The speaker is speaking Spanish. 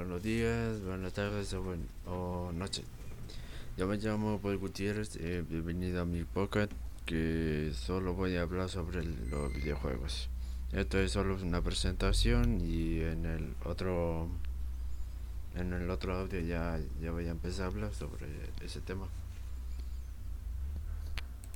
buenos días, buenas tardes o, buen, o noche. Yo me llamo Paul Gutiérrez, eh, bienvenido a mi podcast que solo voy a hablar sobre los videojuegos. Esto es solo una presentación y en el otro en el otro audio ya, ya voy a empezar a hablar sobre ese tema.